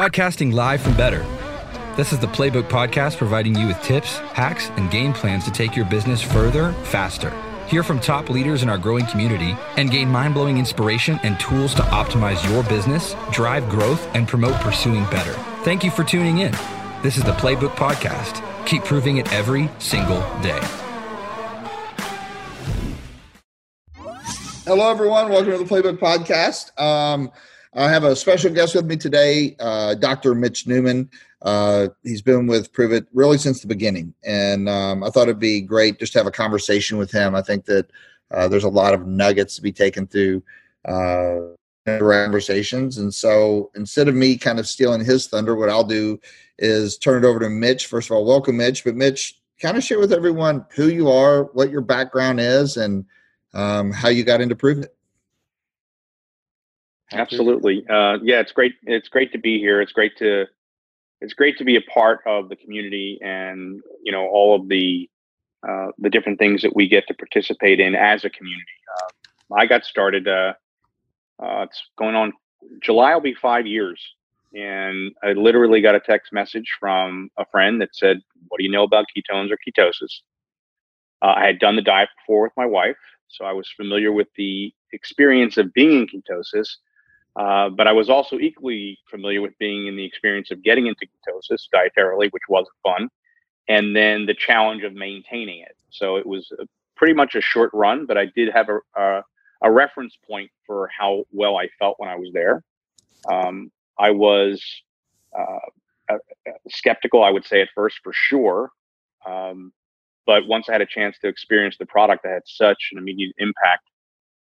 podcasting live from Better. This is the Playbook Podcast providing you with tips, hacks, and game plans to take your business further, faster. Hear from top leaders in our growing community and gain mind blowing inspiration and tools to optimize your business, drive growth, and promote pursuing better. Thank you for tuning in. This is the Playbook Podcast. Keep proving it every single day. Hello, everyone. Welcome to the Playbook Podcast. Um, I have a special guest with me today, uh, Dr. Mitch Newman. Uh, he's been with Pruvit really since the beginning, and um, I thought it'd be great just to have a conversation with him. I think that uh, there's a lot of nuggets to be taken through uh, conversations, and so instead of me kind of stealing his thunder, what I'll do is turn it over to Mitch. First of all, welcome, Mitch. But Mitch, kind of share with everyone who you are, what your background is, and um, how you got into Pruvit. Absolutely. Uh, yeah, it's great. It's great to be here. It's great to it's great to be a part of the community and you know all of the uh, the different things that we get to participate in as a community. Uh, I got started. Uh, uh, it's going on. July will be five years, and I literally got a text message from a friend that said, "What do you know about ketones or ketosis?" Uh, I had done the diet before with my wife, so I was familiar with the experience of being in ketosis uh, but I was also equally familiar with being in the experience of getting into ketosis dietarily, which wasn't fun, and then the challenge of maintaining it. So it was a, pretty much a short run, but I did have a, a, a reference point for how well I felt when I was there. Um, I was uh, skeptical, I would say at first for sure. Um, but once I had a chance to experience the product, I had such an immediate impact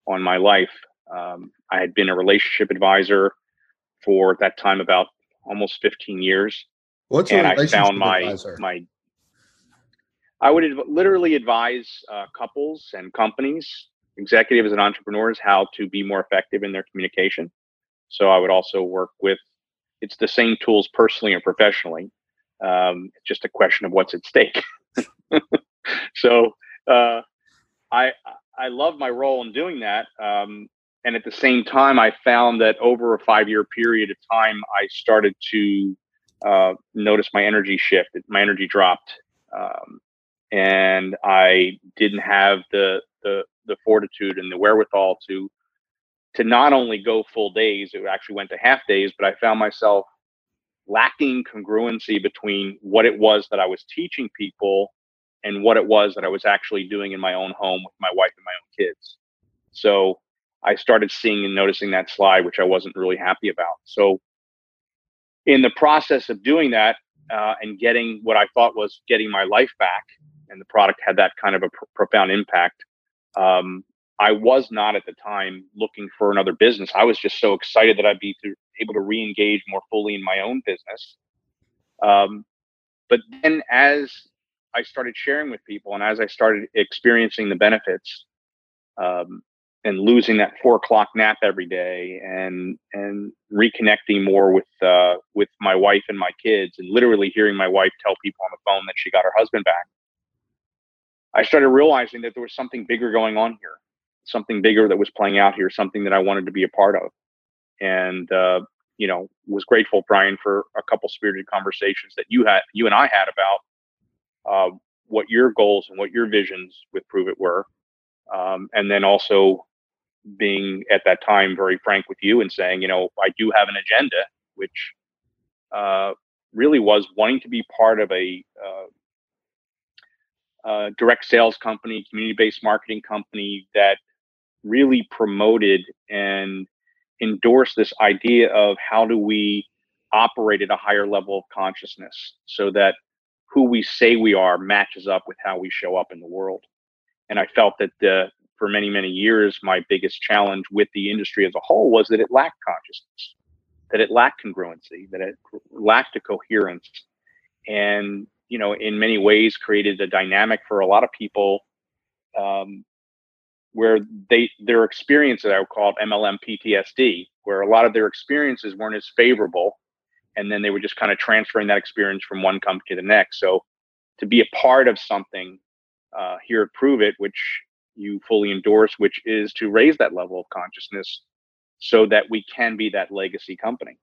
on my life um, I had been a relationship advisor for at that time about almost 15 years. What's and I found my advisor? my I would adv- literally advise uh, couples and companies, executives and entrepreneurs, how to be more effective in their communication. So I would also work with. It's the same tools personally and professionally. Um, it's just a question of what's at stake. so uh, I I love my role in doing that. Um, and at the same time, I found that over a five year period of time, I started to uh, notice my energy shift. My energy dropped, um, and I didn't have the, the the fortitude and the wherewithal to to not only go full days. It actually went to half days, but I found myself lacking congruency between what it was that I was teaching people and what it was that I was actually doing in my own home with my wife and my own kids. So I started seeing and noticing that slide, which I wasn't really happy about. So, in the process of doing that uh, and getting what I thought was getting my life back, and the product had that kind of a pr- profound impact. Um, I was not at the time looking for another business. I was just so excited that I'd be to, able to re-engage more fully in my own business. Um, but then, as I started sharing with people, and as I started experiencing the benefits, um, and losing that four o'clock nap every day and and reconnecting more with uh, with my wife and my kids and literally hearing my wife tell people on the phone that she got her husband back i started realizing that there was something bigger going on here something bigger that was playing out here something that i wanted to be a part of. And uh, you know was grateful brian for a couple spirited conversations that you had you and i had about uh, what your goals and what your visions with Pruvit were. Um, and then also being at that time very frank with you and saying, you know, I do have an agenda, which uh, really was wanting to be part of a uh, uh, direct sales company, community based marketing company that really promoted and endorsed this idea of how do we operate at a higher level of consciousness so that who we say we are matches up with how we show up in the world. And I felt that the for many, many years, my biggest challenge with the industry as a whole was that it lacked consciousness, that it lacked congruency, that it lacked a coherence. And, you know, in many ways created a dynamic for a lot of people um, where they their experiences I would call MLM PTSD, where a lot of their experiences weren't as favorable. And then they were just kind of transferring that experience from one company to the next. So to be a part of something uh, here at Pruvit, which you fully endorse, which is to raise that level of consciousness so that we can be that legacy company.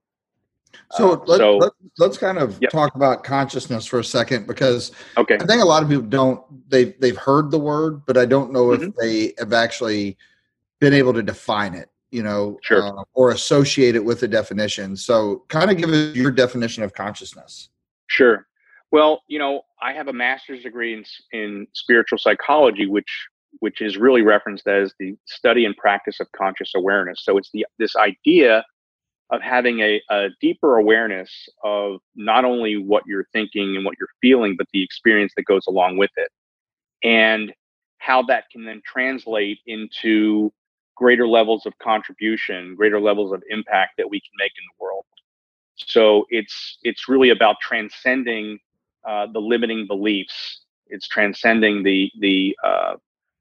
So, uh, let, so let, us kind of yep. talk about consciousness for a second because okay. I think a lot of people don't they've they've heard the word, but I don't know mm-hmm. if they have actually been able to define it, you know, sure. uh, or associate it with a definition. So, kind of give us your definition of consciousness. Sure. Well, you know, I have a master's degree in, in spiritual psychology, which which is really referenced as the study and practice of conscious awareness. So it's the this idea of having a, a deeper awareness of not only what you're thinking and what you're feeling, but the experience that goes along with it, and how that can then translate into greater levels of contribution, greater levels of impact that we can make in the world. So it's it's really about transcending uh, the limiting beliefs. It's transcending the the uh,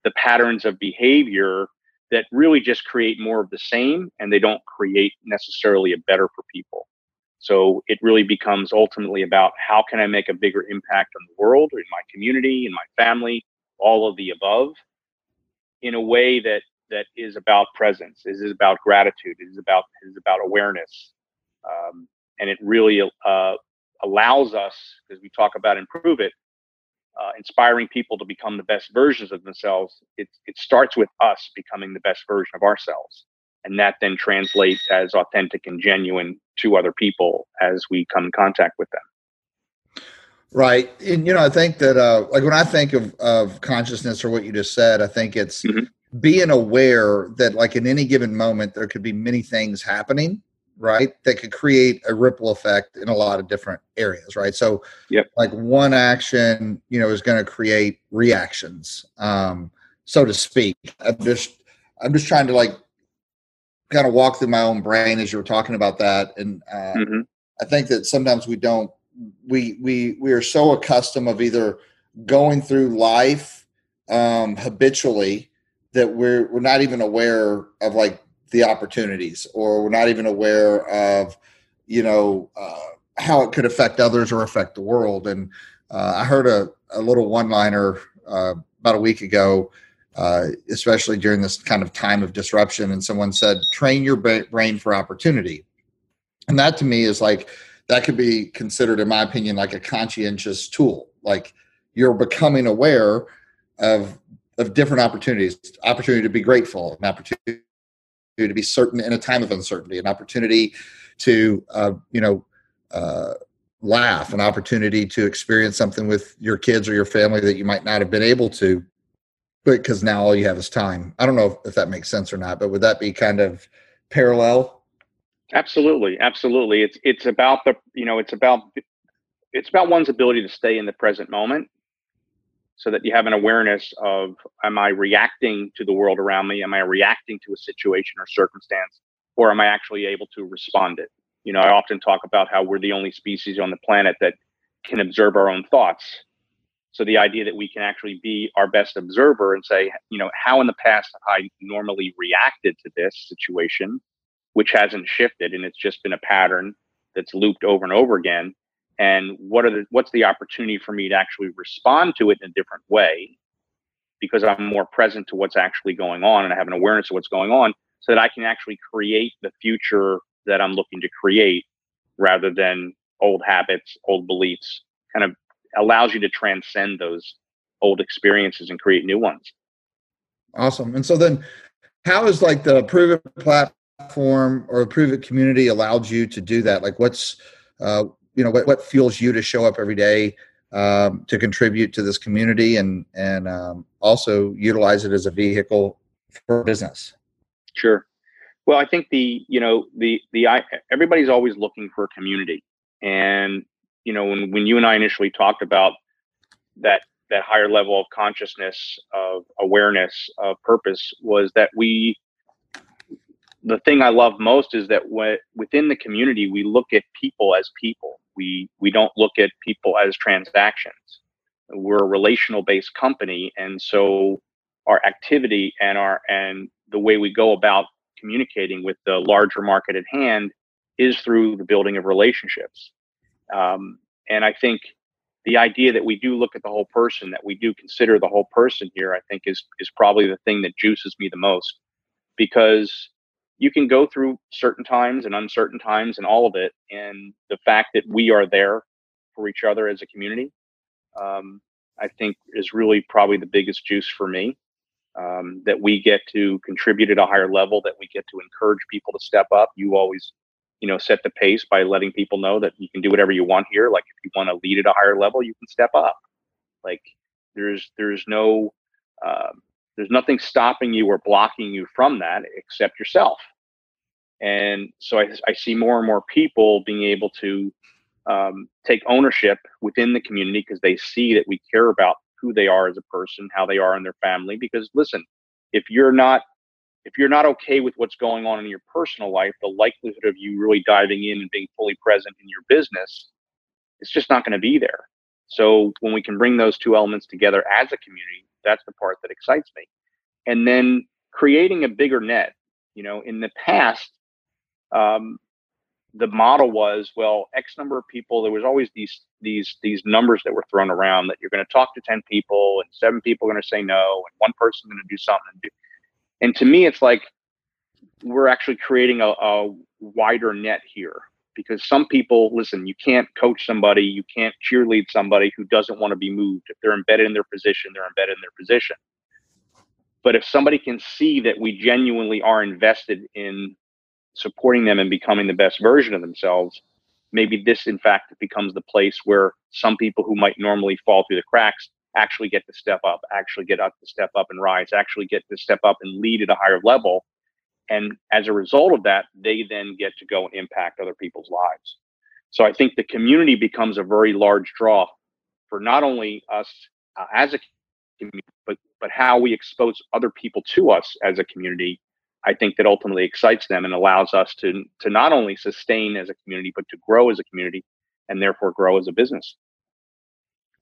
the patterns of behavior that really just create more of the same, and they don't create necessarily a better for people. So it really becomes ultimately about how can I make a bigger impact on the world, or in my community, in my family, all of the above, in a way that that is about presence, is about gratitude, is about is about awareness, um, and it really uh, allows us, because we talk about improve it, uh, inspiring people to become the best versions of themselves. It it starts with us becoming the best version of ourselves, and that then translates as authentic and genuine to other people as we come in contact with them. Right, and you know, I think that uh, like when I think of of consciousness or what you just said, I think it's. Mm-hmm being aware that like in any given moment there could be many things happening right that could create a ripple effect in a lot of different areas right so yep. like one action you know is going to create reactions um so to speak i'm just i'm just trying to like kind of walk through my own brain as you were talking about that and uh, mm-hmm. i think that sometimes we don't we we we are so accustomed of either going through life um habitually that we're we're not even aware of like the opportunities or we're not even aware of you know uh, how it could affect others or affect the world. And uh, i heard a, a little one liner uh, about a week ago uh, especially during this kind of time of disruption and someone said train your brain for opportunity. And that to me is like that could be considered in my opinion like a conscientious tool. Like you're becoming aware of of different opportunities. Opportunity to be grateful an opportunity to be certain in a time of uncertainty an opportunity to uh, you know uh, laugh an opportunity to experience something with your kids or your family that you might not have been able to but because now all you have is time. I don't know if, if that makes sense or not but would that be kind of parallel? Absolutely absolutely. It's it's about the you know it's about it's about one's ability to stay in the present moment so that you have an awareness of am I reacting to the world around me? Am I reacting to a situation or circumstance? Or am I actually able to respond it? You know, I often talk about how we're the only species on the planet that can observe our own thoughts. So the idea that we can actually be our best observer and say, you know, how in the past I normally reacted to this situation, which hasn't shifted and it's just been a pattern that's looped over and over again and what are the what's the opportunity for me to actually respond to it in a different way because i'm more present to what's actually going on and i have an awareness of what's going on so that i can actually create the future that i'm looking to create rather than old habits old beliefs kind of allows you to transcend those old experiences and create new ones. Awesome. And so then how is like the Pruvit platform or Pruvit community allowed you to do that? Like what's uh, you know what, what fuels you to show up every day um, to contribute to this community and and um, also utilize it as a vehicle for business? Sure. Well i think the you know the the I, everybody's always looking for a community. And you know when, when you and i initially talked about that that higher level of consciousness of awareness of purpose was that we the thing I love most is that when, within the community, we look at people as people. We we don't look at people as transactions. We're a relational based company, and so our activity and our and the way we go about communicating with the larger market at hand is through the building of relationships. Um, and I think the idea that we do look at the whole person, that we do consider the whole person here, I think is is probably the thing that juices me the most, because you can go through certain times and uncertain times and all of it. And the fact that we are there for each other as a community, um, I think is really probably the biggest juice for me. Um, that we get to contribute at a higher level, that we get to encourage people to step up. You always, you know, set the pace by letting people know that you can do whatever you want here. Like if you want to lead at a higher level, you can step up. Like there's there's no uh, there's nothing stopping you or blocking you from that except yourself. And so I, I see more and more people being able to um, take ownership within the community because they see that we care about who they are as a person, how they are in their family. Because listen, if you're not if you're not okay with what's going on in your personal life, the likelihood of you really diving in and being fully present in your business, it's just not going to be there. So when we can bring those two elements together as a community, that's the part that excites me. And then creating a bigger net. You know, in the past, um, the model was well, X number of people. There was always these these these numbers that were thrown around that you're going to talk to ten people and seven people are going to say no and one person's going to do something. And to me, it's like we're actually creating a, a wider net here because some people listen you can't coach somebody you can't cheerlead somebody who doesn't want to be moved. If they're embedded in their position they're embedded in their position. But if somebody can see that we genuinely are invested in supporting them and becoming the best version of themselves maybe this in fact becomes the place where some people who might normally fall through the cracks actually get to step up actually get up to step up and rise actually get to step up and lead at a higher level and as a result of that, they then get to go and impact other people's lives. So I think the community becomes a very large draw for not only us uh, as a community, but but how we expose other people to us as a community. I think that ultimately excites them and allows us to to not only sustain as a community, but to grow as a community, and therefore grow as a business.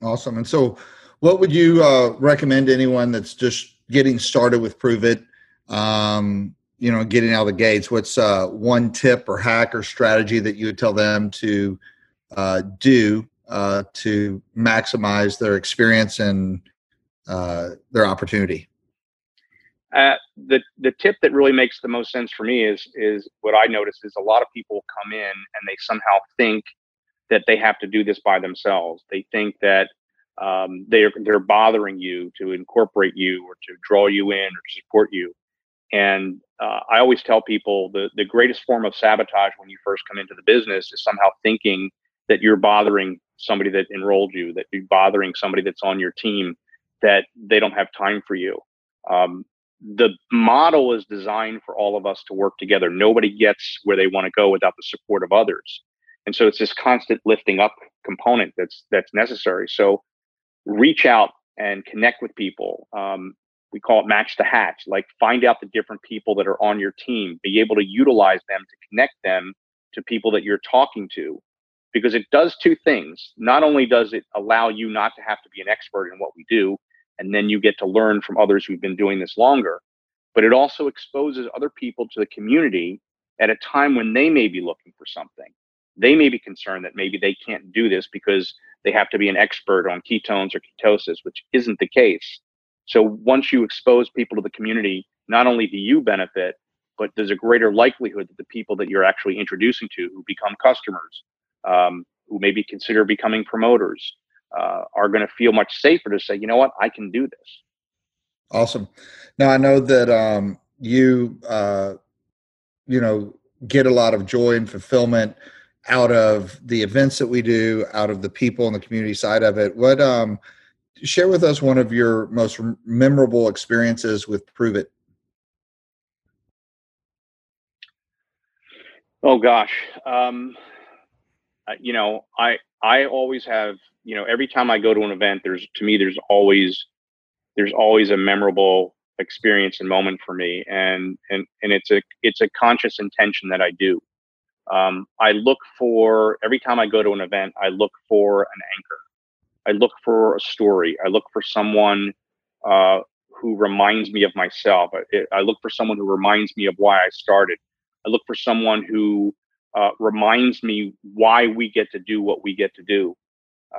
Awesome. And so, what would you uh, recommend to anyone that's just getting started with Pruvit? Um, you know getting out of the gates what's uh, one tip or hack or strategy that you would tell them to uh, do uh, to maximize their experience and uh, their opportunity uh, the the tip that really makes the most sense for me is is what I notice is a lot of people come in and they somehow think that they have to do this by themselves. They think that um, they're they're bothering you to incorporate you or to draw you in or to support you. And uh, I always tell people the, the greatest form of sabotage when you first come into the business is somehow thinking that you're bothering somebody that enrolled you, that you're bothering somebody that's on your team, that they don't have time for you. Um, the model is designed for all of us to work together. Nobody gets where they want to go without the support of others. And so it's this constant lifting up component that's that's necessary. So reach out and connect with people. Um, we call it match the hatch like find out the different people that are on your team be able to utilize them to connect them to people that you're talking to. Because it does two things. Not only does it allow you not to have to be an expert in what we do and then you get to learn from others who've been doing this longer but it also exposes other people to the community at a time when they may be looking for something. They may be concerned that maybe they can't do this because they have to be an expert on ketones or ketosis which isn't the case so once you expose people to the community, not only do you benefit, but there's a greater likelihood that the people that you're actually introducing to who become customers, um, who maybe consider becoming promoters, uh, are going to feel much safer to say, you know what, I can do this. Awesome. Now I know that um, you, uh, you know, get a lot of joy and fulfillment out of the events that we do, out of the people and the community side of it. What um, share with us one of your most memorable experiences with Pruvit. Oh gosh, um, you know, I I always have you know every time I go to an event, there's to me there's always there's always a memorable experience and moment for me, and and and it's a it's a conscious intention that I do. Um, I look for every time I go to an event, I look for an anchor. I look for a story. I look for someone uh, who reminds me of myself. I, I, look for someone who reminds me of why I started. I look for someone who uh, reminds me why we get to do what we get to do.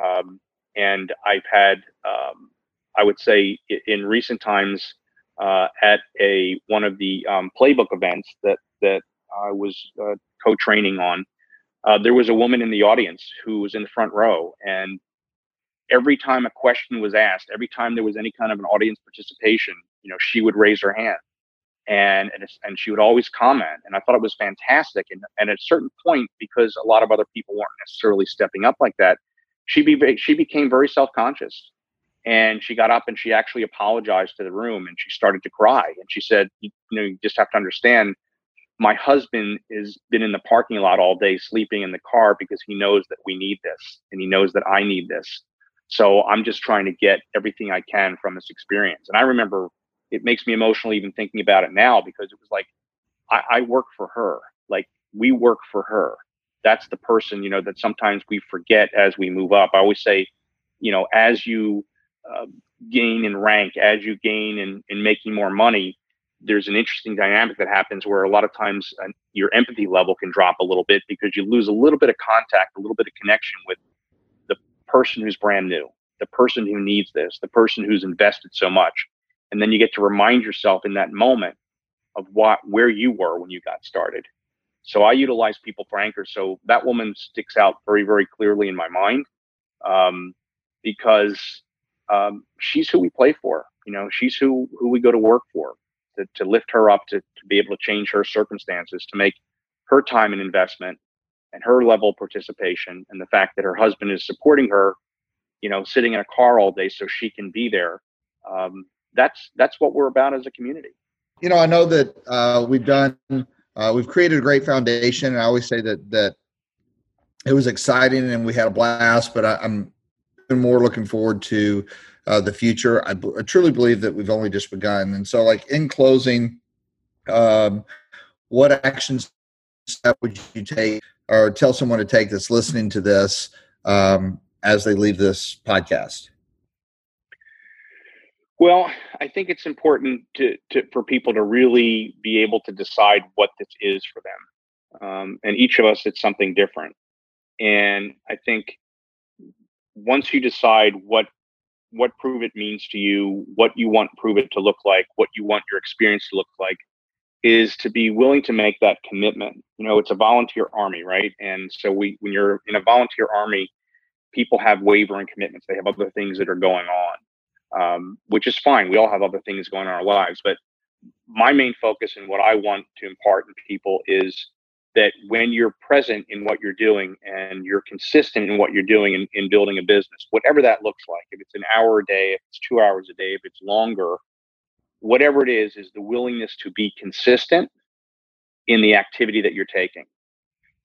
Um, and I've had, um, I would say, in recent times, uh, at a one of the um, playbook events that that I was uh, co-training on, uh, there was a woman in the audience who was in the front row, and every time a question was asked, every time there was any kind of an audience participation, you know, she would raise her hand, and and, and she would always comment, and I thought it was fantastic. And and at a certain point, because a lot of other people weren't necessarily stepping up like that, she be she became very self conscious, and she got up and she actually apologized to the room, and she started to cry, and she said, you, you know, you just have to understand my husband has been in the parking lot all day sleeping in the car because he knows that we need this and he knows that I need this. So I'm just trying to get everything I can from this experience. And I remember it makes me emotional even thinking about it now because it was like I, I work for her. Like we work for her. That's the person, you know, that sometimes we forget as we move up. I always say, you know, as you uh, gain in rank, as you gain in, in making more money, there's an interesting dynamic that happens where a lot of times uh, your empathy level can drop a little bit because you lose a little bit of contact, a little bit of connection with person who's brand new, the person who needs this, the person who's invested so much. And then you get to remind yourself in that moment of what where you were when you got started. So I utilize people for anchors. So that woman sticks out very, very clearly in my mind um, because um, she's who we play for. You know, she's who who we go to work for to, to lift her up to, to be able to change her circumstances, to make her time an investment and her level of participation and the fact that her husband is supporting her, you know, sitting in a car all day so she can be there. Um, that's that's what we're about as a community. You know, I know that uh, we've done uh, we've created a great foundation, and I always say that that it was exciting and we had a blast. But I, I'm more looking forward to uh, the future. I, I, truly believe that we've only just begun. And so, like in closing, um, what actions step would you take, or tell someone to take that's listening to this um, as they leave this podcast? Well, I think it's important to, to, for people to really be able to decide what this is for them. Um, and each of us, it's something different. And I think once you decide what what Pruvit means to you, what you want Pruvit to look like, what you want your experience to look like, is to be willing to make that commitment. You know, it's a volunteer army, right? And so we, when you're in a volunteer army, people have wavering commitments. They have other things that are going on, um, which is fine. We all have other things going on in our lives, but my main focus and what I want to impart in people is that when you're present in what you're doing and you're consistent in what you're doing in, in building a business, whatever that looks like, if it's an hour a day, if it's two hours a day, if it's longer, whatever it is, is the willingness to be consistent in the activity that you're taking,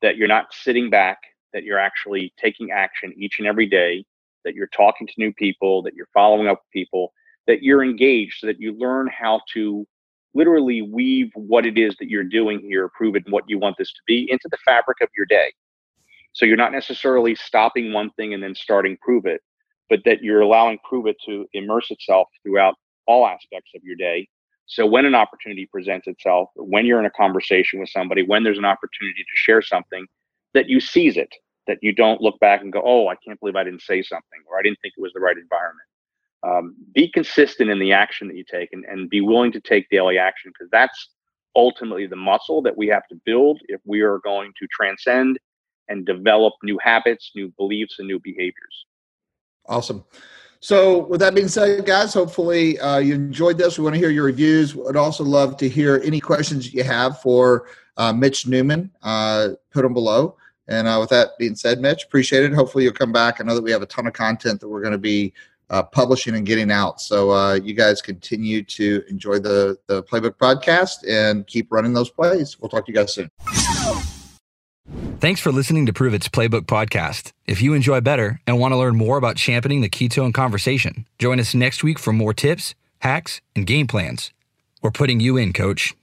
that you're not sitting back, that you're actually taking action each and every day, that you're talking to new people, that you're following up with people, that you're engaged so that you learn how to literally weave what it is that you're doing here, Pruvit what you want this to be into the fabric of your day. So you're not necessarily stopping one thing and then starting Pruvit, but that you're allowing Pruvit to immerse itself throughout all aspects of your day. So when an opportunity presents itself, when you're in a conversation with somebody, when there's an opportunity to share something, that you seize it, that you don't look back and go, oh, I can't believe I didn't say something, or I didn't think it was the right environment um, be consistent in the action that you take and, and be willing to take daily action because that's ultimately the muscle that we have to build if we are going to transcend and develop new habits, new beliefs, and new behaviors. Awesome. So, with that being said, guys, hopefully uh, you enjoyed this. We want to hear your reviews. Would also love to hear any questions you have for uh, Mitch Newman. Uh, put them below. And uh, with that being said, Mitch, appreciate it. Hopefully, you'll come back. I know that we have a ton of content that we're going to be uh, publishing and getting out. So uh, you guys continue to enjoy the the Playbook podcast and keep running those plays. We'll talk to you guys soon. Thanks for listening to Pruvit's Playbook podcast. If you enjoy better and want to learn more about championing the ketone conversation, join us next week for more tips, hacks, and game plans. We're putting you in, coach.